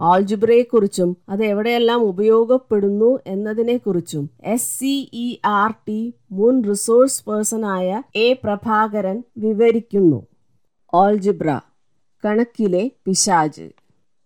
ആൾജിബ്രയെക്കുറിച്ചും അത് എവിടെയെല്ലാം ഉപയോഗപ്പെടുന്നു എന്നതിനെക്കുറിച്ചും S C E R T മുൻ റിസോഴ്സ് പേഴ്സണായ എ പ്രഭാകരൻ വിവരിക്കുന്നു. ഓൾജുബ്ര കണക്കിലെ പിശാജ്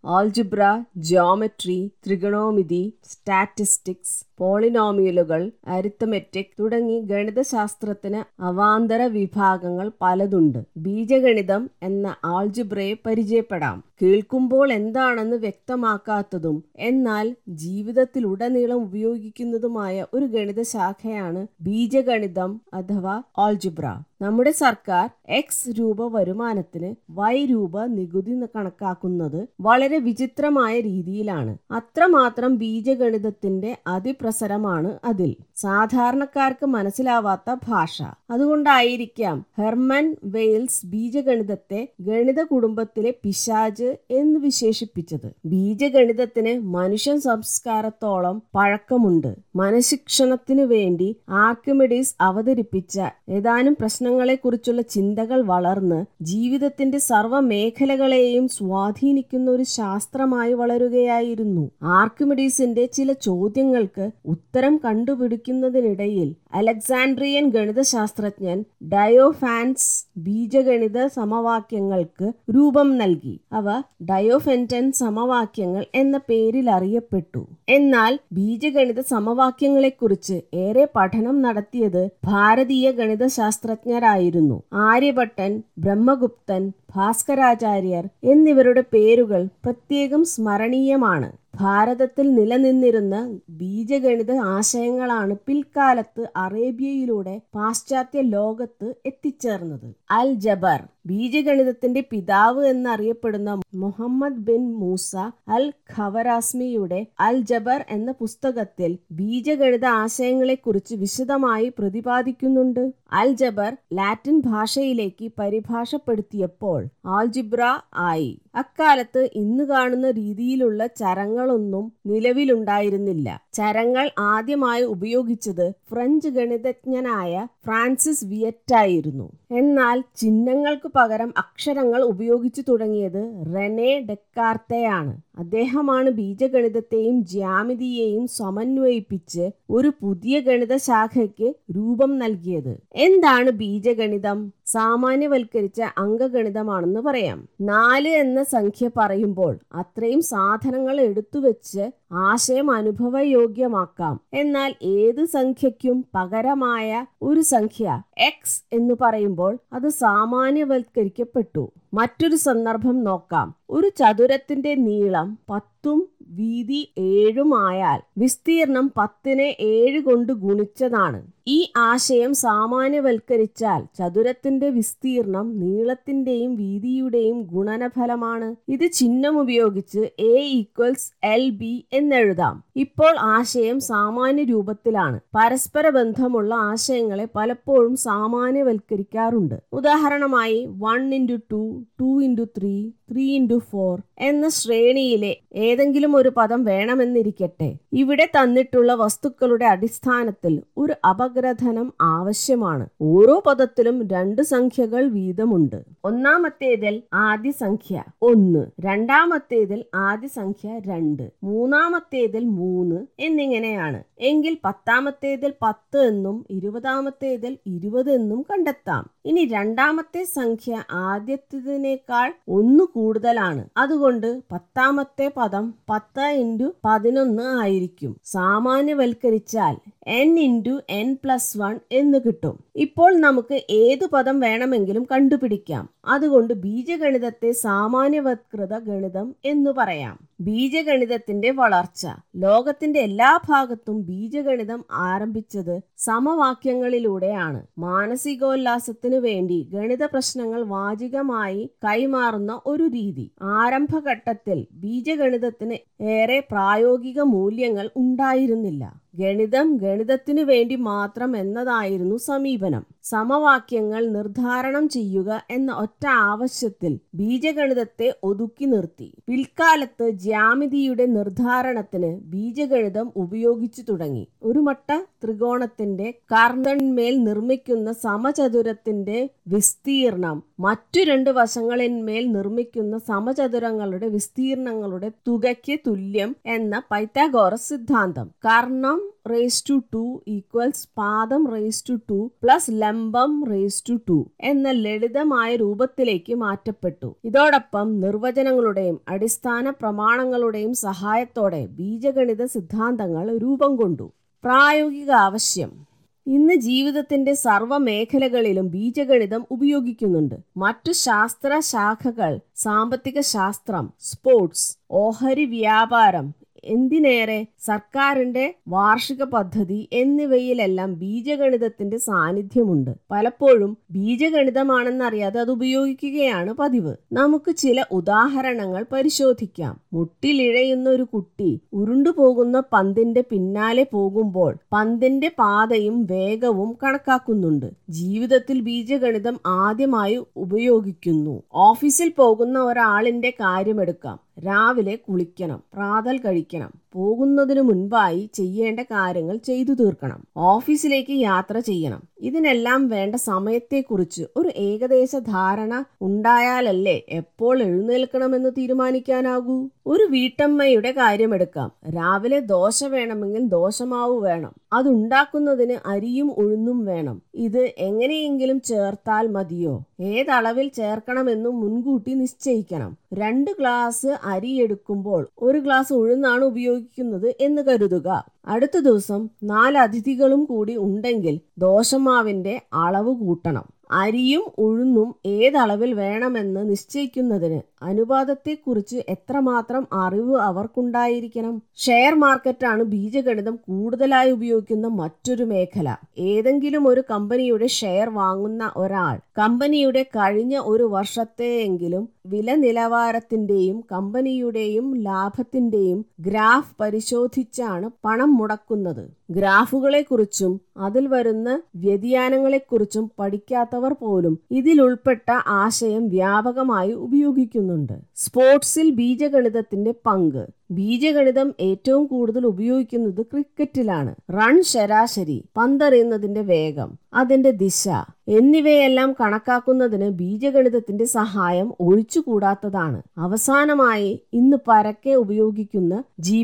ആൾജിബ്ര ജിയോമെട്രി ത്രിഗണോമിതി സ്റ്റാറ്റിസ്റ്റിക്സ് പോളിനോമിയലുകൾ അരിത്തമെറ്റിക് തുടങ്ങി ഗണിതശാസ്ത്രത്തിന് അവാന്തര വിഭാഗങ്ങൾ പലതുണ്ട്. ബീജഗണിതം എന്ന ആൾജിബ്രയെ പരിചയപ്പെടാം. കേൾക്കുമ്പോൾ എന്താണെന്ന് വ്യക്തമാക്കാത്തതും എന്നാൽ ജീവിതത്തിലുടനീളം ഉപയോഗിക്കുന്നതുമായ ഒരു ഗണിത ശാഖയാണ് ബീജഗണിതം അഥവാ ആൾജിബ്ര. നമ്മുടെ സർക്കാർ എക്സ് രൂപ വരുമാനത്തിന് വൈ രൂപ നികുതി കണക്കാക്കുന്നത് വളരെ വിചിത്രമായ രീതിയിലാണ്. അത്രമാത്രം ബീജഗണിതത്തിന്റെ അതിപ്രസരമാണ് അതിൽ. സാധാരണക്കാർക്ക് മനസ്സിലാവാത്ത ഭാഷ. അതുകൊണ്ടായിരിക്കാം ഹെർമൻ വെയിൽസ് ബീജഗണിതത്തെ ഗണിത കുടുംബത്തിലെ പിശാജ് എന്ന് വിശേഷിപ്പിച്ചത്. ബീജഗണിതത്തിന് മനുഷ്യൻ സംസ്കാരത്തോളം പഴക്കമുണ്ട്. മനഃശിക്ഷണത്തിനു വേണ്ടി ആർക്കിമിഡീസ് അവതരിപ്പിച്ച ഏതാനും പ്രശ്നങ്ങളെക്കുറിച്ചുള്ള ചിന്തകൾ വളർന്ന് ജീവിതത്തിന്റെ സർവ മേഖലകളെയും സ്വാധീനിക്കുന്ന ഒരു ശാസ്ത്രമായി വളരുകയായിരുന്നു. ആർക്കിമിഡീസിന്റെ ചില ചോദ്യങ്ങൾക്ക് ഉത്തരം കണ്ടുപിടിക്കുന്നതിനിടയിൽ അലക്സാൻഡ്രിയൻ ഗണിതശാസ്ത്രജ്ഞൻ ഡയോഫാൻസ് ബീജഗണിത സമവാക്യങ്ങൾക്ക് രൂപം നൽകി. അവ ഡയോഫെന്റൻ സമവാക്യങ്ങൾ എന്ന പേരിൽ അറിയപ്പെട്ടു. എന്നാൽ ബീജഗണിത സമവാക്യങ്ങളെക്കുറിച്ച് ഏറെ പഠനം നടത്തിയത് ഭാരതീയ ഗണിതശാസ്ത്രജ്ഞരായിരുന്നു. ആര്യഭട്ടൻ ബ്രഹ്മഗുപ്തൻ ഭാസ്കരാചാര്യർ എന്നിവരുടെ പേരുകൾ പ്രത്യേകം സ്മരണീയമാണ്. ഭാരതത്തിൽ നിലനിന്നിരുന്ന ബീജഗണിത ആശയങ്ങളാണ് പിൽക്കാലത്ത് അറേബ്യയിലൂടെ പാശ്ചാത്യ ലോകത്ത് എത്തിച്ചേർന്നത്. അൽ ജബർ ബീജഗണിതത്തിന്റെ പിതാവ് എന്നറിയപ്പെടുന്ന മുഹമ്മദ് ബിൻ മൂസ അൽ ഖവറാസ്മിയുടെ അൽ ജബർ എന്ന പുസ്തകത്തിൽ ബീജഗണിത ആശയങ്ങളെക്കുറിച്ച് വിശദമായി പ്രതിപാദിക്കുന്നുണ്ട്. അൽ ജബർ ലാറ്റിൻ ഭാഷയിലേക്ക് പരിഭാഷപ്പെടുത്തിയപ്പോൾ ആൽജിബ്ര ആയി. അക്കാലത്ത് ഇന്ന് കാണുന്ന രീതിയിലുള്ള ചരങ്ങളൊന്നും നിലവിലുണ്ടായിരുന്നില്ല. ചരങ്ങൾ ആദ്യമായി ഉപയോഗിച്ചത് ഫ്രഞ്ച് ഗണിതജ്ഞനായ ഫ്രാൻസിസ് വിയറ്റായിരുന്നു. എന്നാൽ ചിഹ്നങ്ങൾക്ക് പകരം അക്ഷരങ്ങൾ ഉപയോഗിച്ചു തുടങ്ങിയത് റെനെ ഡെക്കാർത്തയാണ്. അദ്ദേഹമാണ് ബീജഗണിതത്തെയും ജ്യാമിതിയെയും സമന്വയിപ്പിച്ച് ഒരു പുതിയ ഗണിത ശാഖയ്ക്ക് രൂപം നൽകിയത്. എന്താണ് ബീജഗണിതം? സാമാന്യവൽക്കരിച്ച അംഗഗണിതമാണെന്ന് പറയാം. നാല് എന്ന സംഖ്യ പറയുമ്പോൾ അത്രയും സാധനങ്ങൾ എടുത്തുവെച്ച് ആശയം അനുഭവയോഗ്യമാക്കാം. എന്നാൽ ഏത് സംഖ്യയ്ക്കും പകരമായ ഒരു സംഖ്യ എക്സ് എന്ന് പറയുമ്പോൾ അത് സാമാന്യവൽക്കരിക്കപ്പെട്ടു. മറ്റൊരു സന്ദർഭം നോക്കാം. ഒരു ചതുരത്തിന്റെ നീളം പത്തും വീതി ഏഴും ആയാൽ വിസ്തീർണം പത്തിനെ ഏഴ് കൊണ്ട് ഗുണിച്ചതാണ്. ഈ ആശയം സാമാന്യവൽക്കരിച്ചാൽ ചതുരത്തിന്റെ വിസ്തീർണം നീളത്തിന്റെയും വീതിയുടെയും ഗുണനഫലമാണ്. ഇത് ചിഹ്നം ഉപയോഗിച്ച് എ ഈക്വൽസ് എൽ ബി എന്നെഴുതാം. ഇപ്പോൾ ആശയം സാമാന്യ രൂപത്തിലാണ്. പരസ്പര ബന്ധമുള്ള ആശയങ്ങളെ പലപ്പോഴും സാമാന്യവൽക്കരിക്കാറുണ്ട്. ഉദാഹരണമായി one into two two into three three into four എന്ന ശ്രേണിയിലെ ഏതെങ്കിലും ഒരു പദം വേണമെന്നിരിക്കട്ടെ. ഇവിടെ തന്നിട്ടുള്ള വസ്തുക്കളുടെ അടിസ്ഥാനത്തിൽ ഒരു അപഗ്രഥനം ആവശ്യമാണ്. ഓരോ പദത്തിലും രണ്ട് സംഖ്യകൾ വീതമുണ്ട്. ഒന്നാമത്തേതിൽ ആദ്യ സംഖ്യ ഒന്ന് രണ്ടാമത്തേതിൽ ആദ്യ സംഖ്യ രണ്ട് മൂന്നാമത്തേതിൽ മൂന്ന് എന്നിങ്ങനെയാണ്. എങ്കിൽ പത്താമത്തേതിൽ പത്ത് എന്നും ഇരുപതാമത്തേതിൽ ഇരുപത് എന്നും കണ്ടെത്താം. ഇനി രണ്ടാമത്തെ സംഖ്യ ആദ്യത്തേതിനേക്കാൾ ഒന്ന് കൂടുതലാണ്. അതുകൊണ്ട് പത്താമത്തെ പദം പത്ത് ഇന്റു പതിനൊന്ന് ആയിരിക്കും. സാമാന്യവൽക്കരിച്ചാൽ n into n plus one എന്ന് കിട്ടും. ഇപ്പോൾ നമുക്ക് ഏതു പദം വേണമെങ്കിലും കണ്ടുപിടിക്കാം. അതുകൊണ്ട് ബീജഗണിതത്തെ സാമാന്യവത്കൃത ഗണിതം എന്ന് പറയാം. ബീജഗണിതത്തിന്റെ വളർച്ച. ലോകത്തിന്റെ എല്ലാ ഭാഗത്തും ബീജഗണിതം ആരംഭിച്ചത് സമവാക്യങ്ങളിലൂടെയാണ്. മാനസികോല്ലാസത്തിനു വേണ്ടി ഗണിത പ്രശ്നങ്ങൾ വാചികമായി കൈമാറുന്ന ഒരു രീതി. ആരംഭഘട്ടത്തിൽ ബീജഗണിതത്തിന് ഏറെ പ്രായോഗിക മൂല്യങ്ങൾ ഉണ്ടായിരുന്നില്ല. ഗണിതം ഗണിതത്തിനു വേണ്ടി മാത്രം എന്നതായിരുന്നു സമീപനം. സമവാക്യങ്ങൾ നിർദ്ധാരണം ചെയ്യുക എന്ന ഒറ്റ ആവശ്യത്തിൽ ബീജഗണിതത്തെ ഒതുക്കി നിർത്തി. പിൽക്കാലത്ത് ജ്യാമിതിയുടെ നിർദ്ധാരണത്തിന് ബീജഗണിതം ഉപയോഗിച്ചു തുടങ്ങി. ഒരു മട്ട ത്രികോണത്തിന്റെ കർണന്മേൽ നിർമ്മിക്കുന്ന സമചതുരത്തിന്റെ വിസ്തീർണം മറ്റു രണ്ട് വശങ്ങളിന്മേൽ നിർമ്മിക്കുന്ന സമചതുരങ്ങളുടെ വിസ്തീർണങ്ങളുടെ തുകയ്ക്ക് തുല്യം എന്ന പൈത്താഗോറസ് സിദ്ധാന്തം. കർണം റേസ് ടു ടു ഈക്വൽസ് പാദം റേസ് ടു ടു പ്ലസ് ലംബം റേസ് ടു ടു എന്ന ലളിതമായ രൂപത്തിലേക്ക് മാറ്റപ്പെട്ടു. ഇതോടൊപ്പം നിർവചനങ്ങളുടെയും അടിസ്ഥാന പ്രമാണങ്ങളുടെയും സഹായത്തോടെ ബീജഗണിത സിദ്ധാന്തങ്ങൾ രൂപം കൊണ്ടു. പ്രായോഗിക ആവശ്യം. ഇന്ന് ജീവിതത്തിന്റെ സർവ മേഖലകളിലും ബീജഗണിതം ഉപയോഗിക്കുന്നുണ്ട്. മറ്റു ശാസ്ത്ര ശാഖകൾ സാമ്പത്തിക ശാസ്ത്രം സ്പോർട്സ് ഓഹരി വ്യാപാരം എന്തിനേറെ സർക്കാരിന്റെ വാർഷിക പദ്ധതി എന്നിവയിലെല്ലാം ബീജഗണിതത്തിന്റെ സാന്നിധ്യമുണ്ട്. പലപ്പോഴും ബീജഗണിതമാണെന്നറിയാതെ അത് ഉപയോഗിക്കുകയാണ് പതിവ്. നമുക്ക് ചില ഉദാഹരണങ്ങൾ പരിശോധിക്കാം. മുട്ടിലിഴയുന്ന ഒരു കുട്ടി ഉരുണ്ടുപോകുന്ന പന്തിന്റെ പിന്നാലെ പോകുമ്പോൾ പന്തിന്റെ പാതയും വേഗവും കണക്കാക്കുന്നുണ്ട്. ജീവിതത്തിൽ ബീജഗണിതം ആദ്യമായി ഉപയോഗിക്കുന്നു. ഓഫീസിൽ പോകുന്ന ഒരാളിന്റെ കാര്യമെടുക്കാം. രാവിലെ കുളിക്കണം പ്രാതൽ കഴിക്കണം പോകുന്നതിനു മുൻപായി ചെയ്യേണ്ട കാര്യങ്ങൾ ചെയ്തു തീർക്കണം ഓഫീസിലേക്ക് യാത്ര ചെയ്യണം. ഇതിനെല്ലാം വേണ്ട സമയത്തെക്കുറിച്ച് ഒരു ഏകദേശ ധാരണ ഉണ്ടായാലല്ലേ എപ്പോൾ എഴുന്നേൽക്കണമെന്ന് തീരുമാനിക്കാനാകൂ? ഒരു വീട്ടമ്മയുടെ കാര്യമെടുക്കാം. രാവിലെ ദോശ വേണമെങ്കിൽ ദോശമാവ് വേണം. അതുണ്ടാക്കുന്നതിന് അരിയും ഉഴുന്നും വേണം. ഇത് എങ്ങനെയെങ്കിലും ചേർത്താൽ മതിയോ? ഏതളവിൽ ചേർക്കണമെന്നും മുൻകൂട്ടി നിശ്ചയിക്കണം. രണ്ട് ഗ്ലാസ് അരി എടുക്കുമ്പോൾ ഒരു ഗ്ലാസ് ഉഴുന്നാണ് ഉപയോഗിക്കുന്നത് എന്ന് കരുതുക. അടുത്ത ദിവസം നാല് അതിഥികളും കൂടി ഉണ്ടെങ്കിൽ ദോശമാവിന്റെ അളവ് കൂട്ടണം. അരിയും ഉഴുന്നും ഏതളവിൽ വേണമെന്ന് നിശ്ചയിക്കുന്നതിന് അനുപാതത്തെക്കുറിച്ച് എത്രമാത്രം അറിവ് അവർക്കുണ്ടായിരിക്കണം? ഷെയർ മാർക്കറ്റാണ് ബീജഗണിതം കൂടുതലായി ഉപയോഗിക്കുന്ന മറ്റൊരു മേഖല. ഏതെങ്കിലും ഒരു കമ്പനിയുടെ ഷെയർ വാങ്ങുന്ന ഒരാൾ കമ്പനിയുടെ കഴിഞ്ഞ ഒരു വർഷത്തെയെങ്കിലും വില നിലവാരത്തിന്റെയും കമ്പനിയുടെയും ലാഭത്തിന്റെയും ഗ്രാഫ് പരിശോധിച്ചാണ് പണം മുടക്കുന്നത്. ഗ്രാഫുകളെക്കുറിച്ചും അതിൽ വരുന്ന വ്യതിയാനങ്ങളെക്കുറിച്ചും പഠിക്കാത്തവർ പോലും ഇതിലുൾപ്പെട്ട ആശയം വ്യാപകമായി ഉപയോഗിക്കുന്നുണ്ട്. സ്പോർട്സിൽ ബീജഗണിതത്തിന്റെ പങ്ക്. ബീജഗണിതം ഏറ്റവും കൂടുതൽ ഉപയോഗിക്കുന്നത് ക്രിക്കറ്റിലാണ്. റൺ ശരാശരി പന്തെറിയുന്നതിന്റെ വേഗം അതിന്റെ ദിശ എന്നിവയെല്ലാം കണക്കാക്കുന്നതിന് ബീജഗണിതത്തിന്റെ സഹായം ഒഴിച്ചുകൂടാത്തതാണ്. അവസാനമായി ഇന്ന് പരക്കെ ഉപയോഗിക്കുന്ന ജി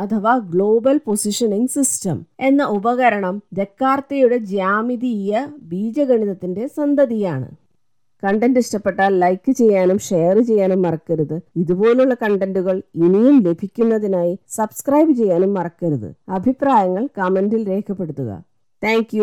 അഥവാ ഗ്ലോബൽ പൊസിഷനിംഗ് സിസ്റ്റം എന്ന ഉപകരണം ദക്കാർത്തയുടെ ജ്യാമിതീയ ബീജഗണിതത്തിന്റെ സന്തതിയാണ്. കണ്ടന്റ് ഇഷ്ടപ്പെട്ടാൽ ലൈക്ക് ചെയ്യാനും ഷെയർ ചെയ്യാനും മറക്കരുത്. ഇതുപോലുള്ള കണ്ടന്റുകൾ ഇനിയും ലഭിക്കുന്നതിനായി സബ്സ്ക്രൈബ് ചെയ്യാനും മറക്കരുത്. അഭിപ്രായങ്ങൾ കമന്റിൽ രേഖപ്പെടുത്തുക. താങ്ക്